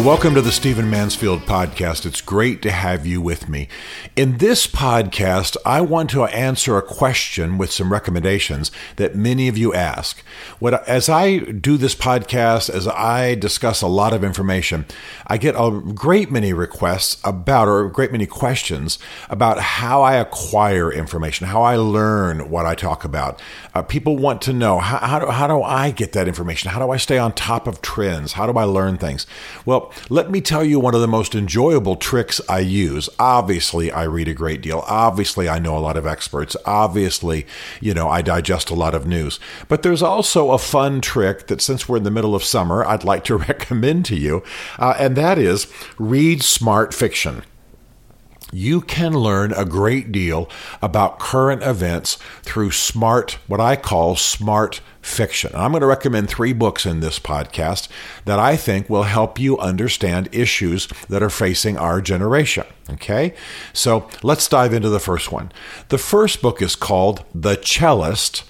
Well, welcome to the Stephen Mansfield podcast. It's great to have you with me. In this podcast, I want to answer a question with some recommendations that many of you ask. What, as I do this podcast, as I discuss a lot of information, I get a great many requests about, or a great many questions about how I acquire information, how I learn what I talk about. Uh, people want to know how, how, do, how do I get that information? How do I stay on top of trends? How do I learn things? Well, let me tell you one of the most enjoyable tricks I use. Obviously, I read a great deal. Obviously, I know a lot of experts. Obviously, you know, I digest a lot of news. But there's also a fun trick that, since we're in the middle of summer, I'd like to recommend to you, uh, and that is read smart fiction you can learn a great deal about current events through smart, what I call smart fiction. I'm going to recommend three books in this podcast that I think will help you understand issues that are facing our generation. Okay, so let's dive into the first one. The first book is called The Cellist,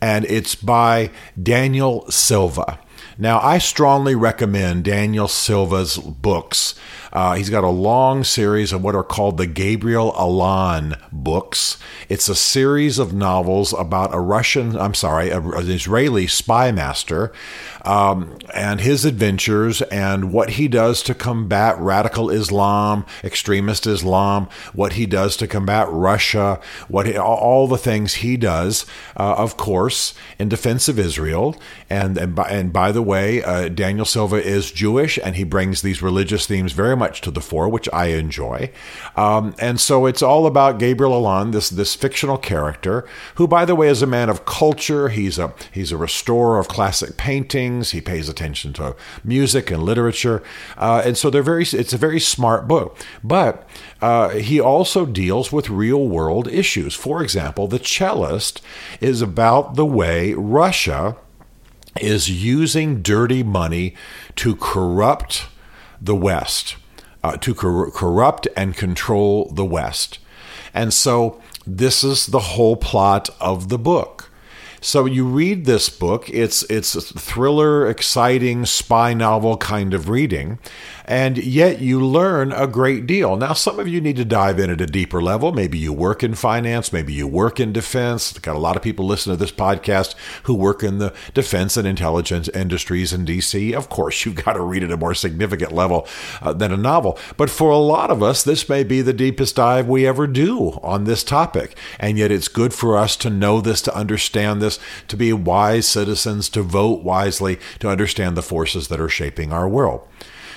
and it's by Daniel Silva. Now, I strongly recommend Daniel Silva's books. Uh, he's got a long series of what are called the Gabriel Allon books. It's a series of novels about a Russian, I'm sorry, an Israeli spy master um, and his adventures and what he does to combat radical Islam, extremist Islam, what he does to combat Russia, what he, all the things he does, uh, of course, in defense of Israel. And and by, and by the way, uh, Daniel Silva is Jewish, and he brings these religious themes very much to the fore, which I enjoy. Um, and so it's all about Gabriel Allon, this this fictional character, who, by the way, is a man of culture. He's a he's a restorer of classic paintings. He pays attention to music and literature, uh, and so they're very. It's a very smart book, but uh, he also deals with real world issues. For example, The Cellist is about the way Russia is using dirty money to corrupt the West, uh, to cor- corrupt and control the West. And so this is the whole plot of the book. So you read this book, it's it's a thriller, exciting spy novel kind of reading, and yet you learn a great deal. Now, some of you need to dive in at a deeper level. Maybe you work in finance, maybe you work in defense. Got a lot of people listen to this podcast who work in the defense and intelligence industries in DC. Of course, you've got to read at a more significant level uh, than a novel. But for a lot of us, this may be the deepest dive we ever do on this topic. And yet it's good for us to know this, to understand this, to be wise citizens, to vote wisely, to understand the forces that are shaping our world.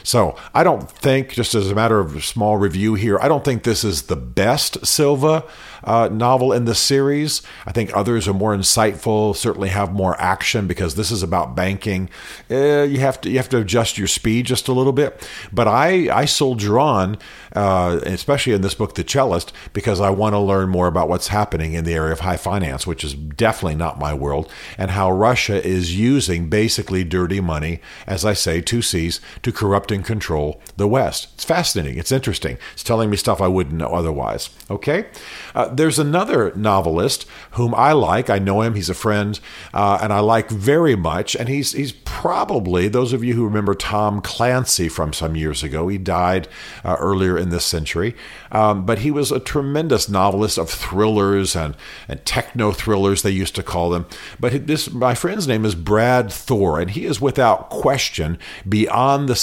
So I don't think, just as a matter of small review here, I don't think this is the best Silva uh, novel in the series. I think others are more insightful, certainly have more action because this is about banking. Uh, you have to you have to adjust your speed just a little bit. But I I soldier on, uh, especially in this book, The Cellist, because I want to learn more about what's happening in the area of high finance, which is definitely not my world, and how Russia is using basically dirty money, as I say, two C's, to corrupt and control the West. It's fascinating. It's interesting. It's telling me stuff I wouldn't know otherwise. Okay. Uh, there's another novelist whom I like. I know him. He's a friend, uh, and I like very much. And he's he's probably those of you who remember Tom Clancy from some years ago. He died uh, earlier in this century, um, but he was a tremendous novelist of thrillers and and techno thrillers they used to call them. But this my friend's name is Brad Thor, and he is without question beyond the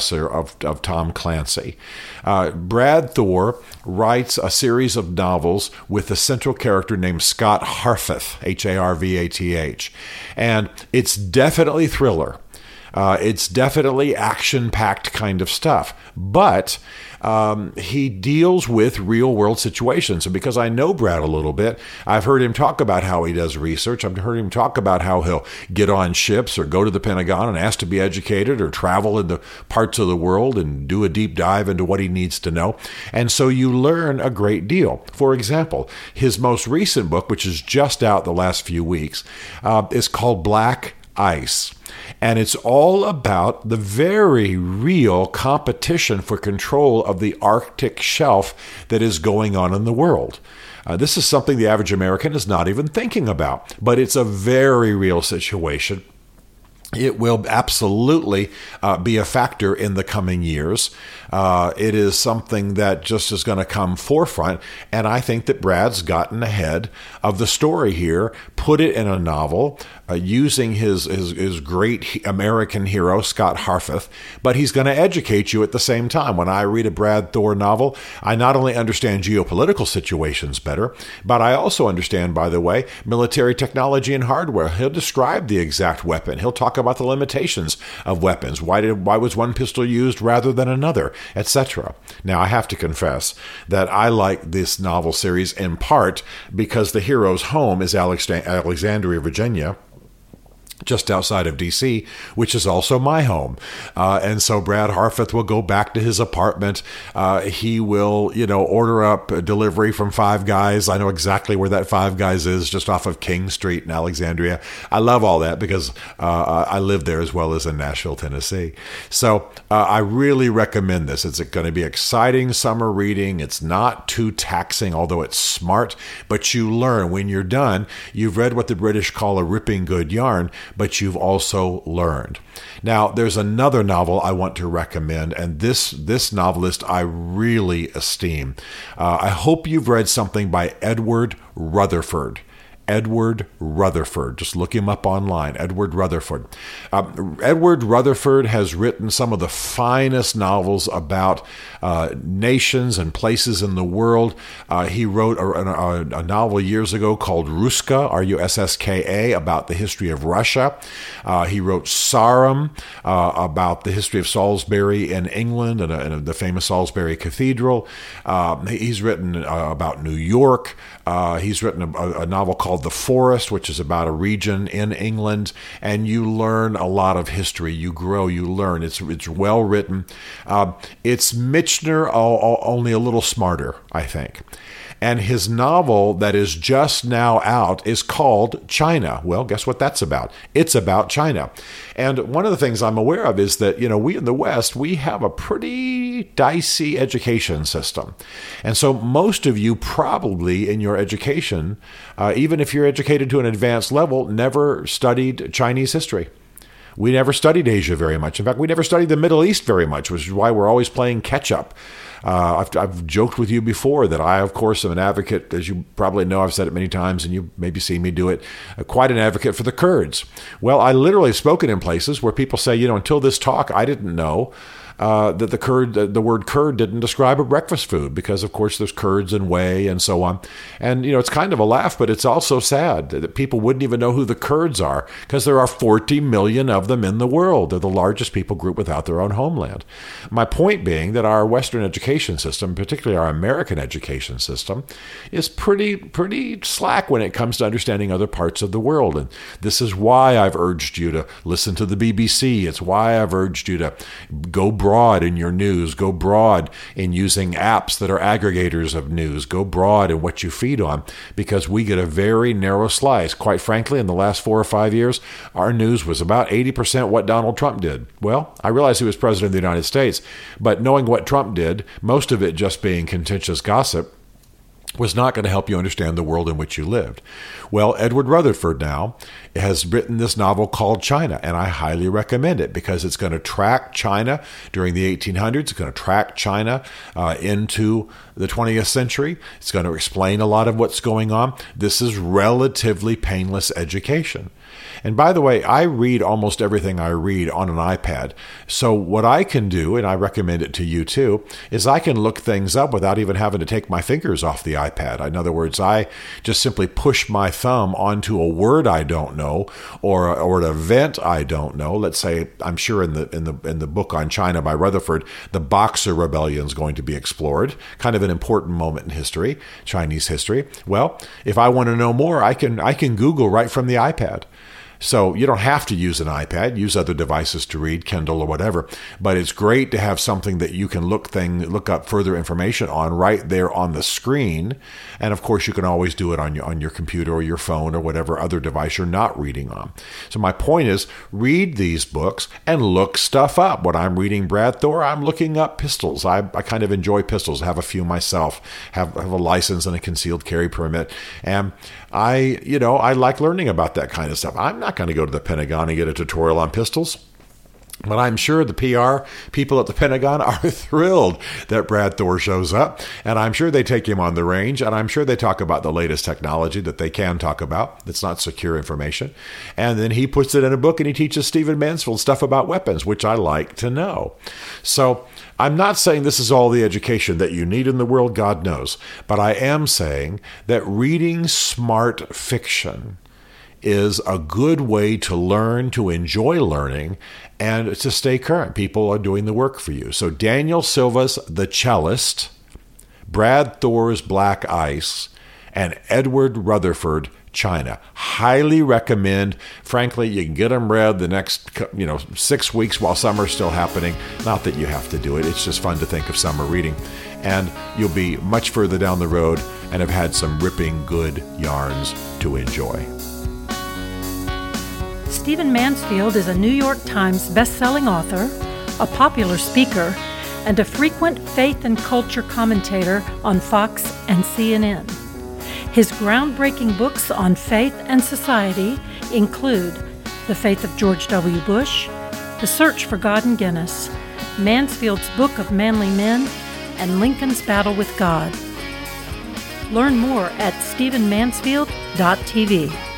successor of of Tom Clancy. Uh, Brad Thor writes a series of novels with a central character named Scott Harvath, H A R V A T H. And it's definitely thriller. Uh, it's definitely action packed kind of stuff. But um, he deals with real world situations. And because I know Brad a little bit, I've heard him talk about how he does research. I've heard him talk about how he'll get on ships or go to the Pentagon and ask to be educated or travel in the parts of the world and do a deep dive into what he needs to know. And so you learn a great deal. For example, his most recent book, which is just out the last few weeks, uh, is called Black ice. And it's all about the very real competition for control of the Arctic shelf that is going on in the world. Uh, this is something the average American is not even thinking about, but it's a very real situation it will absolutely uh, be a factor in the coming years. Uh, it is something that just is going to come forefront. And I think that Brad's gotten ahead of the story here, put it in a novel uh, using his, his, his great American hero, Scott Harvath, but he's going to educate you at the same time. When I read a Brad Thor novel, I not only understand geopolitical situations better, but I also understand, by the way, military technology and hardware. He'll describe the exact weapon. He'll talk about the limitations of weapons. Why did why was one pistol used rather than another, etc. Now I have to confess that I like this novel series in part because the hero's home is Alexandria, Virginia just outside of DC, which is also my home. Uh, and so Brad Harvath will go back to his apartment. Uh, he will, you know, order up a delivery from Five Guys. I know exactly where that Five Guys is, just off of King Street in Alexandria. I love all that because uh, I live there as well as in Nashville, Tennessee. So uh, I really recommend this. It's going to be exciting summer reading. It's not too taxing, although it's smart, but you learn when you're done. You've read what the British call a ripping good yarn but you've also learned. Now, there's another novel I want to recommend, and this this novelist I really esteem. Uh, I hope you've read something by Edward Rutherfurd. Edward Rutherfurd. Just look him up online, Edward Rutherfurd. Um, Edward Rutherfurd has written some of the finest novels about uh, nations and places in the world. Uh, he wrote a, a, a, novel years ago called Russka, R U S S K A, about the history of Russia. Uh, he wrote Sarum uh, about the history of Salisbury in England and, and the famous Salisbury Cathedral. Um, he's written uh, about New York. Uh, he's written a, a novel called called The Forest, which is about a region in England, and you learn a lot of history. You grow, you learn. It's it's well written. Uh, it's Michener, only a little smarter, I think. And his novel that is just now out is called China. Well, guess what that's about? It's about China. And one of the things I'm aware of is that, you know, we in the West, we have a pretty dicey education system. And so most of you probably in your education, uh, even if you're educated to an advanced level, never studied Chinese history. We never studied Asia very much. In fact, we never studied the Middle East very much, which is why we're always playing catch up. Uh, I've, I've, joked with you before that I, of course, am an advocate, as you probably know, I've said it many times, and you maybe seen me do it, uh, quite an advocate for the Kurds. Well, I literally have spoken in places where people say, you know, until this talk, I didn't know uh, that the curd, the word curd didn't describe a breakfast food because, of course, there's curds and whey and so on. And, you know, it's kind of a laugh, but it's also sad that people wouldn't even know who the Kurds are because there are 40 million of them in the world. They're the largest people group without their own homeland. My point being that our Western education system, particularly our American education system, is pretty, pretty slack when it comes to understanding other parts of the world. And this is why I've urged you to listen to the BBC. It's why I've urged you to go broad in your news. Go broad in using apps that are aggregators of news. Go broad in what you feed on because we get a very narrow slice. Quite frankly, in the last four or five years, our news was about 80% what Donald Trump did. Well, I realize he was president of the United States, but knowing what Trump did, most of it just being contentious gossip, was not going to help you understand the world in which you lived. Well, Edward Rutherfurd now has written this novel called China, and I highly recommend it because it's going to track China during the 1800s. It's going to track China uh, into the 20th century. It's going to explain a lot of what's going on. This is relatively painless education. And by the way, I read almost everything I read on an iPad. So what I can do, and I recommend it to you too, is I can look things up without even having to take my fingers off the iPad. In other words, I just simply push my thumb onto a word I don't know or or an event I don't know. Let's say I'm sure in the in the in the book on China by Rutherfurd, the Boxer Rebellion is going to be explored, kind of an important moment in history, Chinese history. Well, if I want to know more, I can I can Google right from the iPad. So you don't have to use an iPad, use other devices to read, Kindle or whatever. But it's great to have something that you can look thing look up further information on right there on the screen. And of course you can always do it on your on your computer or your phone or whatever other device you're not reading on. So my point is read these books and look stuff up. When I'm reading Brad Thor, I'm looking up pistols. I, I kind of enjoy pistols, I have a few myself, have, have a license and a concealed carry permit. And I, you know, I like learning about that kind of stuff. I'm not going to go to the Pentagon and get a tutorial on pistols. But I'm sure the PR people at the Pentagon are thrilled that Brad Thor shows up. And I'm sure they take him on the range. And I'm sure they talk about the latest technology that they can talk about that's not secure information. And then he puts it in a book and he teaches Stephen Mansfield stuff about weapons, which I like to know. So I'm not saying this is all the education that you need in the world, God knows. But I am saying that reading smart fiction is a good way to learn, to enjoy learning, and to stay current. People are doing the work for you. So, Daniel Silva's The Cellist, Brad Thor's Black Ice, and Edward Rutherfurd China. Highly recommend. Frankly, you can get them read the next, you know, six weeks while summer's still happening. Not that you have to do it. It's just fun to think of summer reading, and you'll be much further down the road and have had some ripping good yarns to enjoy. Stephen Mansfield is a New York Times best-selling author, a popular speaker, and a frequent faith and culture commentator on Fox and CNN. His groundbreaking books on faith and society include The Faith of George W. Bush, The Search for God in Guinness, Mansfield's Book of Manly Men, and Lincoln's Battle with God. Learn more at stephenmansfield.tv.